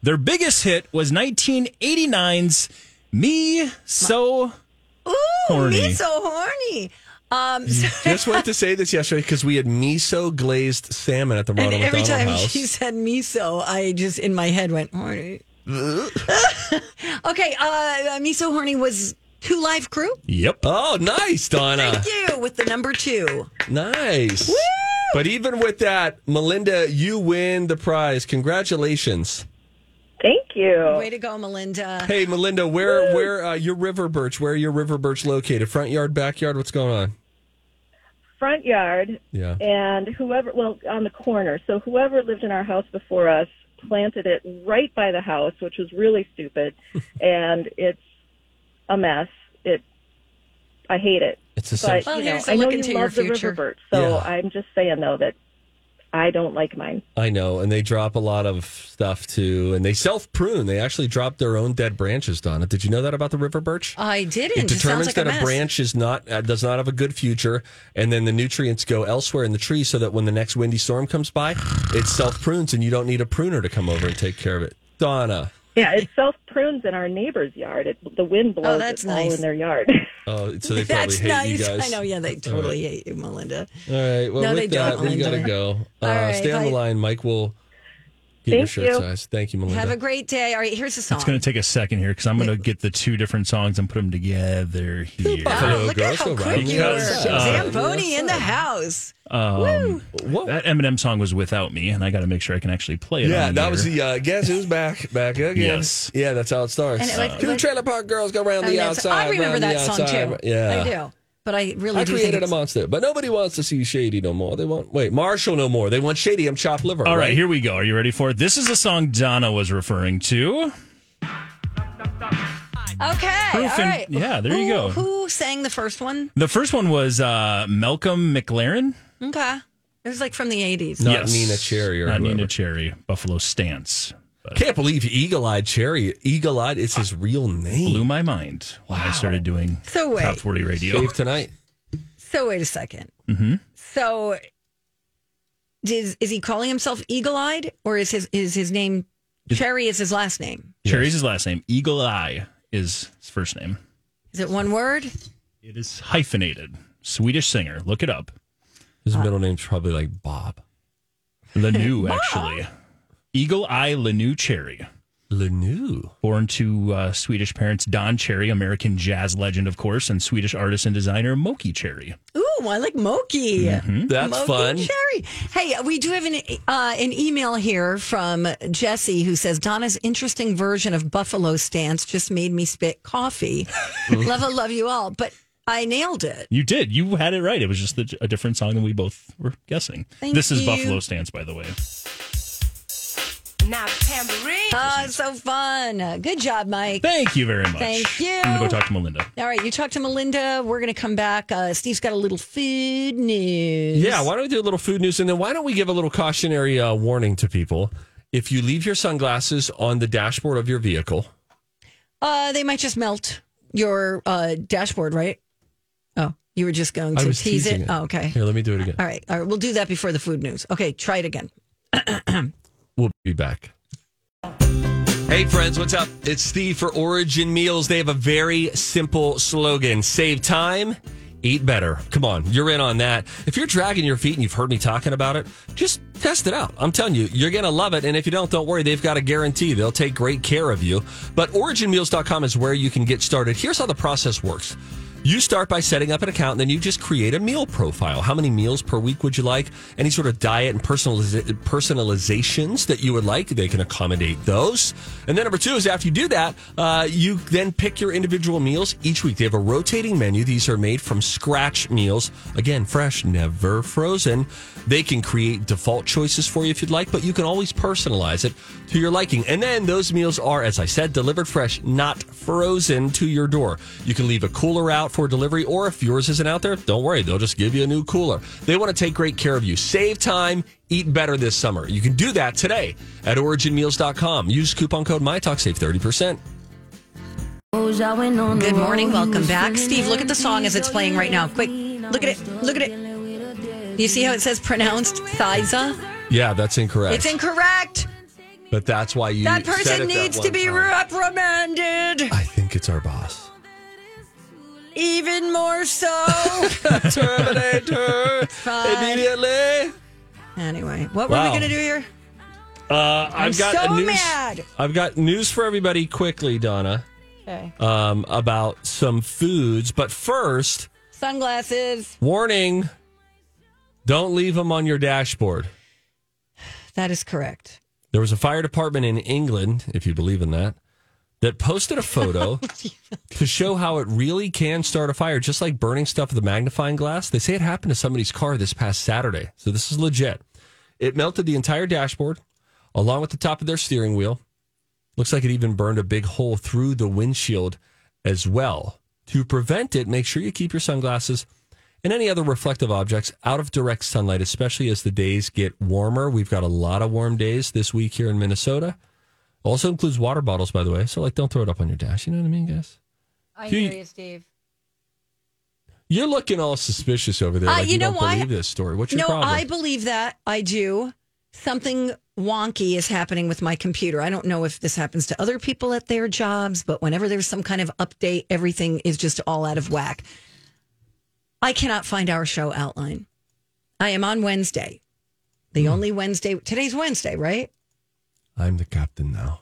Speaker 3: Their biggest hit was 1989's Me So
Speaker 2: Ooh,
Speaker 3: Horny.
Speaker 2: me so horny. Um, so-
Speaker 1: Just went to say this yesterday because we had miso glazed salmon at the Ronald
Speaker 2: and
Speaker 1: Ronald
Speaker 2: every
Speaker 1: McDonald
Speaker 2: time
Speaker 1: House.
Speaker 2: she said miso, I just in my head went horny. okay, uh, miso horny was Two Live Crew.
Speaker 3: Yep.
Speaker 1: Oh, nice, Donna.
Speaker 2: Thank you with the number two.
Speaker 1: Nice. But even with that, Melinda, you win the prize. Congratulations.
Speaker 13: Thank you.
Speaker 2: Way to go, Melinda.
Speaker 1: Hey, Melinda, where where uh, your river birch? Where are your river birch located? Front yard, backyard? What's going on?
Speaker 13: Front yard,
Speaker 1: Yeah.
Speaker 13: and whoever, well, on the corner. So whoever lived in our house before us planted it right by the house, which was really stupid, and it's a mess. It, I hate it.
Speaker 1: It's a
Speaker 13: But
Speaker 1: sense.
Speaker 2: Well,
Speaker 13: you know,
Speaker 2: here's a
Speaker 13: I know
Speaker 2: look
Speaker 13: you
Speaker 2: your
Speaker 13: love the
Speaker 2: future.
Speaker 13: river birch, so
Speaker 1: Yeah.
Speaker 13: I'm just saying though that I don't like mine.
Speaker 1: I know, and they drop a lot of stuff too, and they self prune. They actually drop their own dead branches. Donna, did you know that about the river birch?
Speaker 2: I didn't.
Speaker 1: It
Speaker 2: sounds
Speaker 1: determines
Speaker 2: like
Speaker 1: that
Speaker 2: a,
Speaker 1: a, branch is not uh, does not have a good future, and then the nutrients go elsewhere in the tree, so that when the next windy storm comes by, it self prunes, and you don't need a pruner to come over and take care of it. Donna,
Speaker 13: Yeah, it self prunes in our neighbor's yard. It, the wind blows
Speaker 2: that's
Speaker 13: it all in their yard.
Speaker 1: oh, so they probably
Speaker 2: That's
Speaker 1: hate
Speaker 2: nice.
Speaker 1: you guys.
Speaker 2: I know. Yeah, they totally hate you, Melinda.
Speaker 1: All right. Well,
Speaker 2: No,
Speaker 1: with
Speaker 2: they don't,
Speaker 1: that, we gotta go. Uh,
Speaker 2: All right,
Speaker 1: stay on the line. Mike will Get your
Speaker 2: Thank
Speaker 1: shirt
Speaker 2: you.
Speaker 1: size. Thank you, Melinda.
Speaker 2: Have a great day. All right, here's a song.
Speaker 3: It's going to take a second here because I'm going to get the two different songs and put them together here.
Speaker 2: Oh, look at how quick you were.
Speaker 3: Because, uh,
Speaker 2: Zamboni in the house.
Speaker 3: Um, that Eminem song was without me, and I got to make sure I can actually play it.
Speaker 1: Yeah,
Speaker 3: on
Speaker 1: that
Speaker 3: here.
Speaker 1: was the uh, guess who's back, back again.
Speaker 3: Yes.
Speaker 1: yeah, that's how it starts.
Speaker 2: And it, like-
Speaker 1: Two
Speaker 2: like-
Speaker 1: trailer park girls go around
Speaker 2: Oh,
Speaker 1: the outside.
Speaker 2: I remember that song
Speaker 1: outside.
Speaker 2: too.
Speaker 1: Yeah,
Speaker 2: I do. But I really
Speaker 1: I
Speaker 2: do
Speaker 1: created
Speaker 2: think
Speaker 1: a monster, but nobody wants to see Shady no more. They want wait Marshall no more. They want Shady. I'm chopped liver.
Speaker 3: All right,
Speaker 1: right,
Speaker 3: here we go. Are you ready for it? This is a song Donna was referring to.
Speaker 2: Okay.
Speaker 3: Proof
Speaker 2: all
Speaker 3: and-
Speaker 2: right.
Speaker 3: yeah, there you go.
Speaker 2: Who sang the first one?
Speaker 3: The first one was uh, Malcolm McLaren.
Speaker 2: Okay. It was like from the 80s.
Speaker 1: Not
Speaker 3: Yes.
Speaker 1: Neneh Cherry or
Speaker 3: Not
Speaker 1: whoever.
Speaker 3: Neneh Cherry. Buffalo Stance.
Speaker 1: Can't believe Eagle Eyed Cherry. Eagle Eyed. It's his real name.
Speaker 3: Blew my mind when I started doing
Speaker 2: So wait.
Speaker 3: Top 40 radio.
Speaker 1: Save tonight.
Speaker 2: So wait a 2nd
Speaker 3: Mm-hmm.
Speaker 2: So is, is he calling himself Eagle Eyed or is his is his name Cherry is his last name?
Speaker 3: Cherry's his last name. Eagle Eye is his first name.
Speaker 2: Is it one word?
Speaker 3: It is hyphenated. Swedish singer. Look it up.
Speaker 1: His
Speaker 2: Uh,
Speaker 1: middle name's probably like Bob.
Speaker 3: The new, actually. Eagle Eye Lanoo Cherry.
Speaker 1: Lanoo.
Speaker 3: Born to uh, Swedish parents Don Cherry, American jazz legend, of course, and Swedish artist and designer Moki Cherry.
Speaker 2: Ooh, I like Moki.
Speaker 3: Mhm.
Speaker 1: That's
Speaker 2: Moki
Speaker 1: fun.
Speaker 2: Cherry. Hey, we do have an uh, an email here from Jesse who says Donna's interesting version of Buffalo Stance just made me spit coffee. love, I love you all, but I nailed it.
Speaker 3: You did. You had it right. It was just a, a different song than we both were guessing.
Speaker 2: Thank
Speaker 3: this is. Buffalo Stance, by the way.
Speaker 10: Now tambourine.
Speaker 2: Oh, it's so fun. Good job, Mike.
Speaker 3: Thank you very much.
Speaker 2: Thank you.
Speaker 3: I'm going to go talk to Melinda.
Speaker 2: All right, you talk to Melinda. We're going to come back. Uh, Steve's got a little food news.
Speaker 1: Yeah, why don't we do a little food news and then why don't we give a little cautionary uh, warning to people? If you leave your sunglasses on the dashboard of your vehicle,
Speaker 2: Uh, they might just melt your uh, dashboard, right? Oh, you were just going
Speaker 1: I
Speaker 2: to
Speaker 1: was
Speaker 2: tease
Speaker 1: teasing
Speaker 2: it?
Speaker 1: it.
Speaker 2: Oh, okay.
Speaker 1: Here, let me do it again.
Speaker 2: All right. All right. We'll do that before the food news. Okay. Try it again.
Speaker 1: We'll be back. Hey, friends, what's up? It's Steve for Origin Meals. They have a very simple slogan save time, eat better. Come on, you're in on that. If you're dragging your feet and you've heard me talking about it, just test it out. I'm telling you, you're going to love it. And if you don't, don't worry. They've got a guarantee. They'll take great care of you. But originmeals.com is where you can get started. Here's how the process works. You start by setting up an account, and then you just create a meal profile. How many meals per week would you like? Any sort of diet and personaliza- personalizations that you would like, they can accommodate those. And then number two is after you do that, uh, you then pick your individual meals each week. They have a rotating menu. These are made from scratch meals. Again, fresh, never frozen. They can create default choices for you if you'd like, but you can always personalize it to your liking. And then those meals are, as I said, delivered fresh, not frozen to your door. You can leave a cooler out for delivery, or if yours isn't out there, don't worry, they'll just give you a new cooler. They want to take great care of you. Save time, eat better this summer. You can do that today at originmeals.com. Use coupon code MyTalk, save 30%.
Speaker 2: Good morning. Welcome back. Steve, look at the song as it's playing right now. Quick. Look at it. Look at it. You see how it says pronounced Thiza?
Speaker 1: Yeah, that's incorrect.
Speaker 2: It's incorrect.
Speaker 1: but that's why you
Speaker 2: that person
Speaker 1: it that
Speaker 2: needs to be
Speaker 1: time.
Speaker 2: reprimanded.
Speaker 1: I think it's our boss.
Speaker 2: Even more so.
Speaker 1: Terminator immediately.
Speaker 2: Anyway, what were
Speaker 1: Wow.
Speaker 2: we going to do here?
Speaker 1: Uh,
Speaker 2: I'm
Speaker 1: I've got
Speaker 2: so
Speaker 1: a news.
Speaker 2: mad.
Speaker 1: I've got news for everybody quickly, Donna,
Speaker 2: Okay.
Speaker 1: um, about some foods. But first,
Speaker 2: Sunglasses.
Speaker 1: warning: don't leave them on your dashboard.
Speaker 2: That is correct.
Speaker 1: There was a fire department in England, if you believe in that, that posted a photo to show how it really can start a fire, just like burning stuff with a magnifying glass. They say it happened to somebody's car this past Saturday. So this is legit. It melted the entire dashboard along with the top of their steering wheel. Looks like it even burned a big hole through the windshield as well. To prevent it, make sure you keep your sunglasses and any other reflective objects out of direct sunlight, especially as the days get warmer. We've got a lot of warm days this week here in Minnesota. Also includes water bottles, by the way. So, like, don't throw it up on your dash. You know what I mean, guys?
Speaker 2: I
Speaker 1: You-
Speaker 2: hear you, Steve.
Speaker 1: You're looking all suspicious over there.
Speaker 2: Uh,
Speaker 1: like you,
Speaker 2: you know
Speaker 1: don't
Speaker 2: why?
Speaker 1: believe this story. What's your
Speaker 2: no,
Speaker 1: problem?
Speaker 2: I believe that. I do. Something wonky is happening with my computer. I don't know if this happens to other people at their jobs, but whenever there's some kind of update, everything is just all out of whack. I cannot find our show outline. I am on Wednesday. The
Speaker 1: Hmm.
Speaker 2: only Wednesday. Today's Wednesday, right?
Speaker 1: I'm the captain now.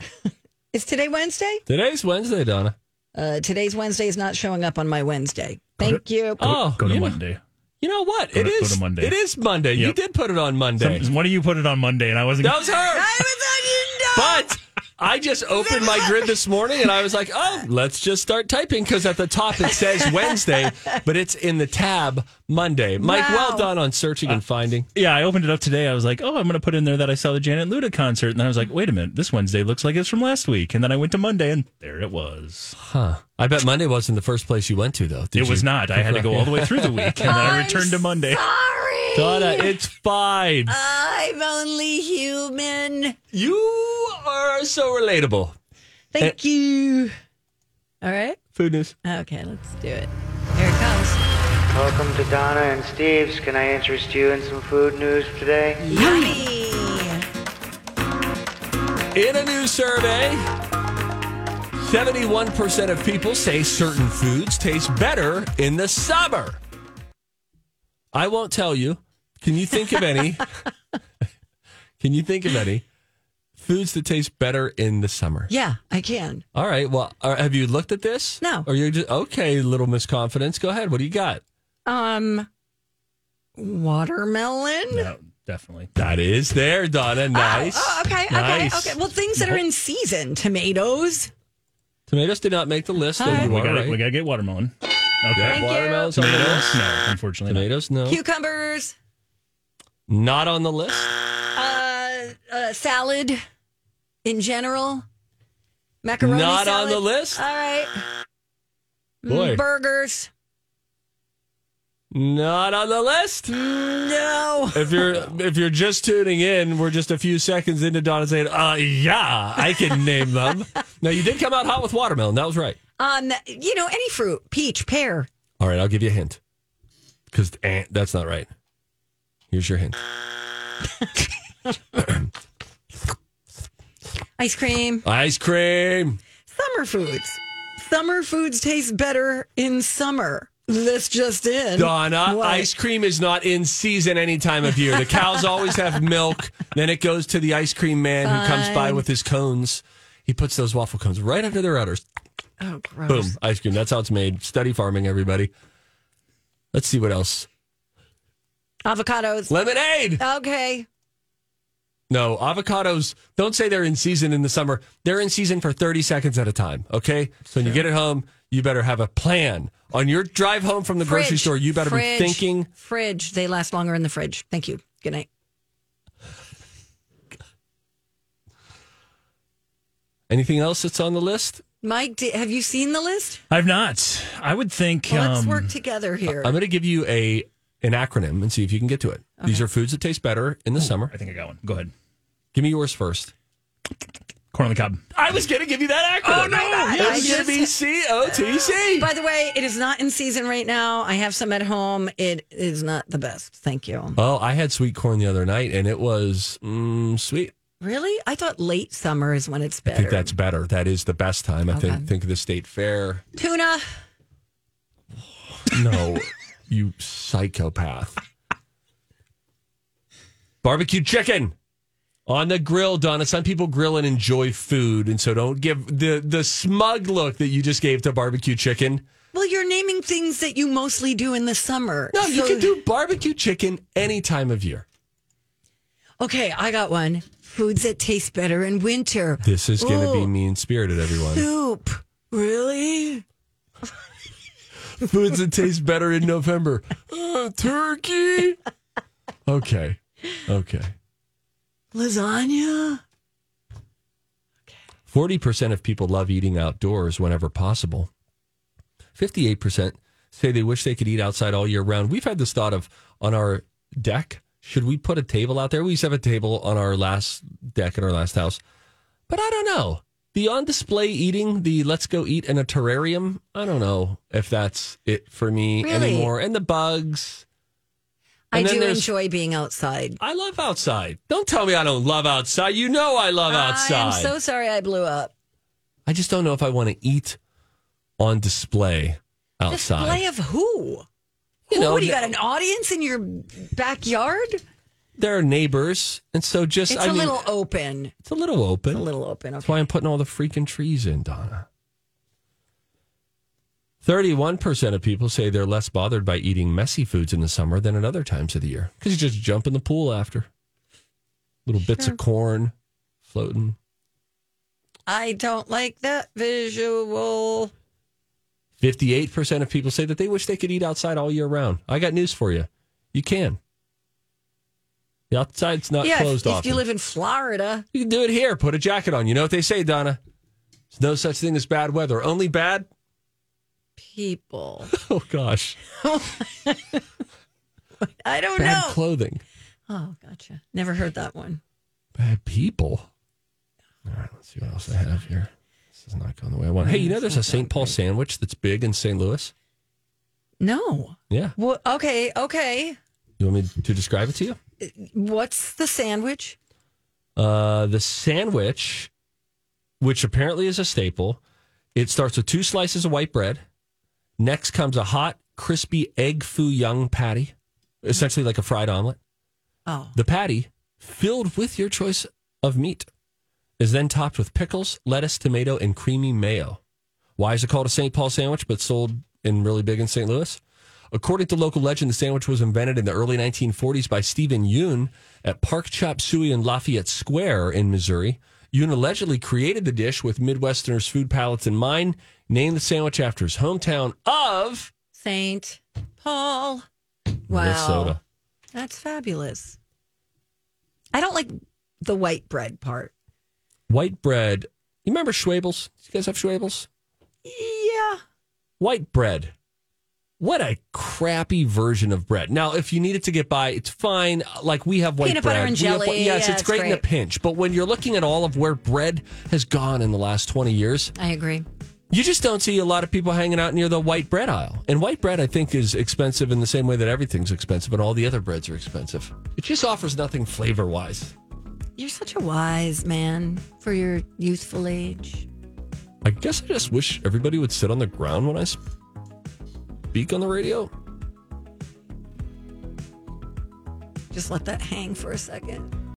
Speaker 2: Is today Wednesday?
Speaker 1: Today's Wednesday, Donna.
Speaker 2: Uh, today's Wednesday is not showing up on my Wednesday. Thank you.
Speaker 1: Oh,
Speaker 3: Go to
Speaker 1: you know-
Speaker 3: Monday.
Speaker 1: You know what?
Speaker 3: Go
Speaker 1: It
Speaker 3: to- go
Speaker 1: is.
Speaker 3: to Monday.
Speaker 1: It is Monday. You did put it on Monday.
Speaker 3: Some, one of you put it on Monday, and I wasn't.
Speaker 1: that was her. But I just opened my grid this morning and I was like, oh, let's just start typing because at the top it says Wednesday, but it's in the tab Monday. Mike, well done on searching and uh, finding.
Speaker 3: Yeah, I opened it up today. I was like, oh, I'm going to put in there that I saw the Janet Luda concert. And then I was like, wait a minute, this Wednesday looks like it's from last week. And then I went to Monday, and there it was.
Speaker 1: Huh. I bet Monday wasn't the first place you went to, though. Did
Speaker 3: it was
Speaker 1: you?
Speaker 3: not. I had to go all the way through the week, and then I returned to Monday.
Speaker 2: Sorry.
Speaker 1: Donna, it's fine.
Speaker 2: I'm only human.
Speaker 1: You are so relatable.
Speaker 2: Thank eh. you. All right.
Speaker 1: Food news.
Speaker 2: Okay, let's do it. Here it comes.
Speaker 14: Welcome to Donna and Steve's. Can I interest you in some food news today?
Speaker 2: Yummy.
Speaker 1: In a new survey, 71% of people say certain foods taste better in the summer. I won't tell you. Can you think of any? Can you think of any foods that taste better in the summer?
Speaker 2: Yeah, I can.
Speaker 1: All right. Well, uh, have you looked at this?
Speaker 2: No.
Speaker 1: Or you're just okay, little Miss Confidence. Go ahead. What do you got?
Speaker 2: Um, watermelon.
Speaker 3: No, definitely.
Speaker 1: That is there, Donna. Nice.
Speaker 2: Oh, okay, okay,
Speaker 1: Nice.
Speaker 2: okay. Well, things that are in season. Tomatoes.
Speaker 1: Tomatoes did not make the list. though
Speaker 2: All right.
Speaker 1: you
Speaker 3: We
Speaker 1: are
Speaker 3: got
Speaker 1: right.
Speaker 3: we got to get watermelon. Okay.
Speaker 2: Thank you.
Speaker 1: Watermelons
Speaker 3: Tomatoes? No, unfortunately.
Speaker 1: Tomatoes, no.
Speaker 2: Cucumbers.
Speaker 1: Not on the list.
Speaker 2: Uh, uh, salad in general. Macaroni
Speaker 1: Not on the list?
Speaker 2: All right. Mm,
Speaker 1: Boy.
Speaker 2: Burgers.
Speaker 1: Not on the list.
Speaker 2: No.
Speaker 1: If you're if you're just tuning in, we're just a few seconds into Donna saying, "Uh, yeah, I can name them." now you did come out hot with watermelon. That was right.
Speaker 2: Um, you know, any fruit, peach, pear.
Speaker 1: All right, I'll give you a hint because that's not right. Here's your hint.
Speaker 2: Ice cream.
Speaker 1: Ice cream.
Speaker 2: Summer foods. Summer foods taste better in summer. This just in.
Speaker 1: Donna,
Speaker 2: What?
Speaker 1: ice cream is not in season any time of year. The cows always have milk. Then it goes to the ice cream man who comes by with his cones. He puts those waffle cones right under their udders.
Speaker 2: Oh, gross.
Speaker 1: Boom, ice cream. That's how it's made. Study farming, everybody. Let's see what else.
Speaker 2: Avocados.
Speaker 1: Lemonade.
Speaker 2: Okay.
Speaker 1: No, avocados, don't say they're in season in the summer. They're in season for 30 seconds at a time, okay? So when you get it home, you better have a plan. On your drive home from the grocery store, you better
Speaker 2: Fridge.
Speaker 1: be thinking.
Speaker 2: Fridge. They last longer in the fridge. Thank you. Good night.
Speaker 1: Anything else that's on the list?
Speaker 2: Mike, di- have you seen the list?
Speaker 3: I've not. I would think.
Speaker 2: Let's
Speaker 3: um,
Speaker 2: work together here.
Speaker 1: I'm going to give you a an acronym and see if you can get to it. These are foods that taste better in the summer.
Speaker 3: I think I got one. Go ahead.
Speaker 1: Give me yours first.
Speaker 3: Corn on the cob.
Speaker 1: I was going to give you that acronym.
Speaker 2: Oh, no.
Speaker 1: It
Speaker 2: I
Speaker 1: was going to be C O T C.
Speaker 2: By the way, it is not in season right now. I have some at home. It is not the best. Thank you.
Speaker 1: Oh, I had sweet corn the other night and it was mm, sweet.
Speaker 2: Really? I thought late summer is when it's better.
Speaker 1: I think that's better. That is the best time. I
Speaker 2: Okay.
Speaker 1: think think of the state fair.
Speaker 2: Tuna.
Speaker 1: No, you psychopath. Barbecue chicken on the grill, Donna. Some people grill and enjoy food, and so don't give the the smug look that you just gave to barbecue chicken.
Speaker 2: Well, you're naming things that you mostly do in the summer.
Speaker 1: No, you
Speaker 2: So-
Speaker 1: can do barbecue chicken any time of year.
Speaker 2: Okay, I got one. Foods that taste better in winter.
Speaker 1: This is going to be mean spirited, everyone.
Speaker 2: Soup. Really?
Speaker 1: Foods that taste better in November. Uh, turkey. Okay. Okay.
Speaker 2: Lasagna.
Speaker 1: 40% of people love eating outdoors whenever possible. 58% say they wish they could eat outside all year round. We've had this thought of on our deck, should we put a table out there? We used to have a table on our last deck in our last house. But I don't know. The on display eating, the let's go eat in a terrarium, I don't know if that's it for me
Speaker 2: Really?
Speaker 1: anymore. And the bugs.
Speaker 2: I
Speaker 1: And then
Speaker 2: do enjoy being outside.
Speaker 1: I love outside. Don't tell me I don't love outside. You know I love outside.
Speaker 2: I am so sorry I blew up.
Speaker 1: I just don't know if I want to eat on display outside.
Speaker 2: Display of who?
Speaker 1: You
Speaker 2: Who?
Speaker 1: know,
Speaker 2: what, do you got an audience in your backyard?
Speaker 1: They're neighbors, and so just I
Speaker 2: It's
Speaker 1: I
Speaker 2: a
Speaker 1: mean,
Speaker 2: little open.
Speaker 1: it's a little open.
Speaker 2: A little open.
Speaker 1: That's why I'm putting all the freaking trees in, Donna. 31% of people say they're less bothered by eating messy foods in the summer than at other times of the year because you just jump in the pool after. Little bits of corn floating.
Speaker 2: I don't like that visual.
Speaker 1: 58% of people say that they wish they could eat outside all year round. I got news for you. You can. The outside's not
Speaker 2: yeah, if,
Speaker 1: closed
Speaker 2: if
Speaker 1: off.
Speaker 2: you live in Florida,
Speaker 1: You can do it here. Put a jacket on. You know what they say, Donna? There's no such thing as bad weather. Only bad.
Speaker 2: people.
Speaker 1: Oh gosh,
Speaker 2: I don't know.
Speaker 1: bad
Speaker 2: know.
Speaker 1: clothing,
Speaker 2: Oh, gotcha. Never heard that one.
Speaker 1: bad people. All right, let's see what else I have here. This is not going the way I want. Hey, you know there's a St. Paul sandwich that's big in St. Louis.
Speaker 2: No.
Speaker 1: Yeah,
Speaker 2: Well, okay, okay.
Speaker 1: you want me to describe it to you?
Speaker 2: What's the sandwich?
Speaker 1: Uh, the sandwich, which apparently is a staple, it starts with two slices of white bread. Next comes a hot, crispy egg foo young patty, essentially like a fried omelet.
Speaker 2: Oh,
Speaker 1: The patty, filled with your choice of meat, is then topped with pickles, lettuce, tomato, and creamy mayo. Why is it called a St. Paul sandwich but sold in really big in St. Louis? According to local legend, the sandwich was invented in the early 1940s by Stephen Yuen at Park Chop Suey in Lafayette Square in Missouri. Yoon allegedly created the dish with Midwesterners' food palates in mind, named the sandwich after his hometown of
Speaker 2: Saint Paul. Wow.
Speaker 1: Minnesota.
Speaker 2: That's fabulous. I don't like the white bread part.
Speaker 1: White bread. You remember Schwebels? You guys have Schwebels?
Speaker 2: Yeah.
Speaker 1: white bread. What a crappy version of bread. Now, if you need it to get by, it's fine. Like we have white
Speaker 2: Peanut
Speaker 1: bread.
Speaker 2: butter and
Speaker 1: We have-
Speaker 2: jelly.
Speaker 1: yes,
Speaker 2: Yeah,
Speaker 1: it's
Speaker 2: it's
Speaker 1: great, in a pinch. But when you're looking at all of where bread has gone in the last 20 years,
Speaker 2: I agree.
Speaker 1: you just don't see a lot of people hanging out near the white bread aisle. And white bread, I think, is expensive in the same way that everything's expensive and all the other breads are expensive. It just offers nothing flavor wise.
Speaker 2: You're such a wise man for your youthful age.
Speaker 1: I guess I just wish everybody would sit on the ground when I speak on the radio.
Speaker 2: Just let that hang for a second.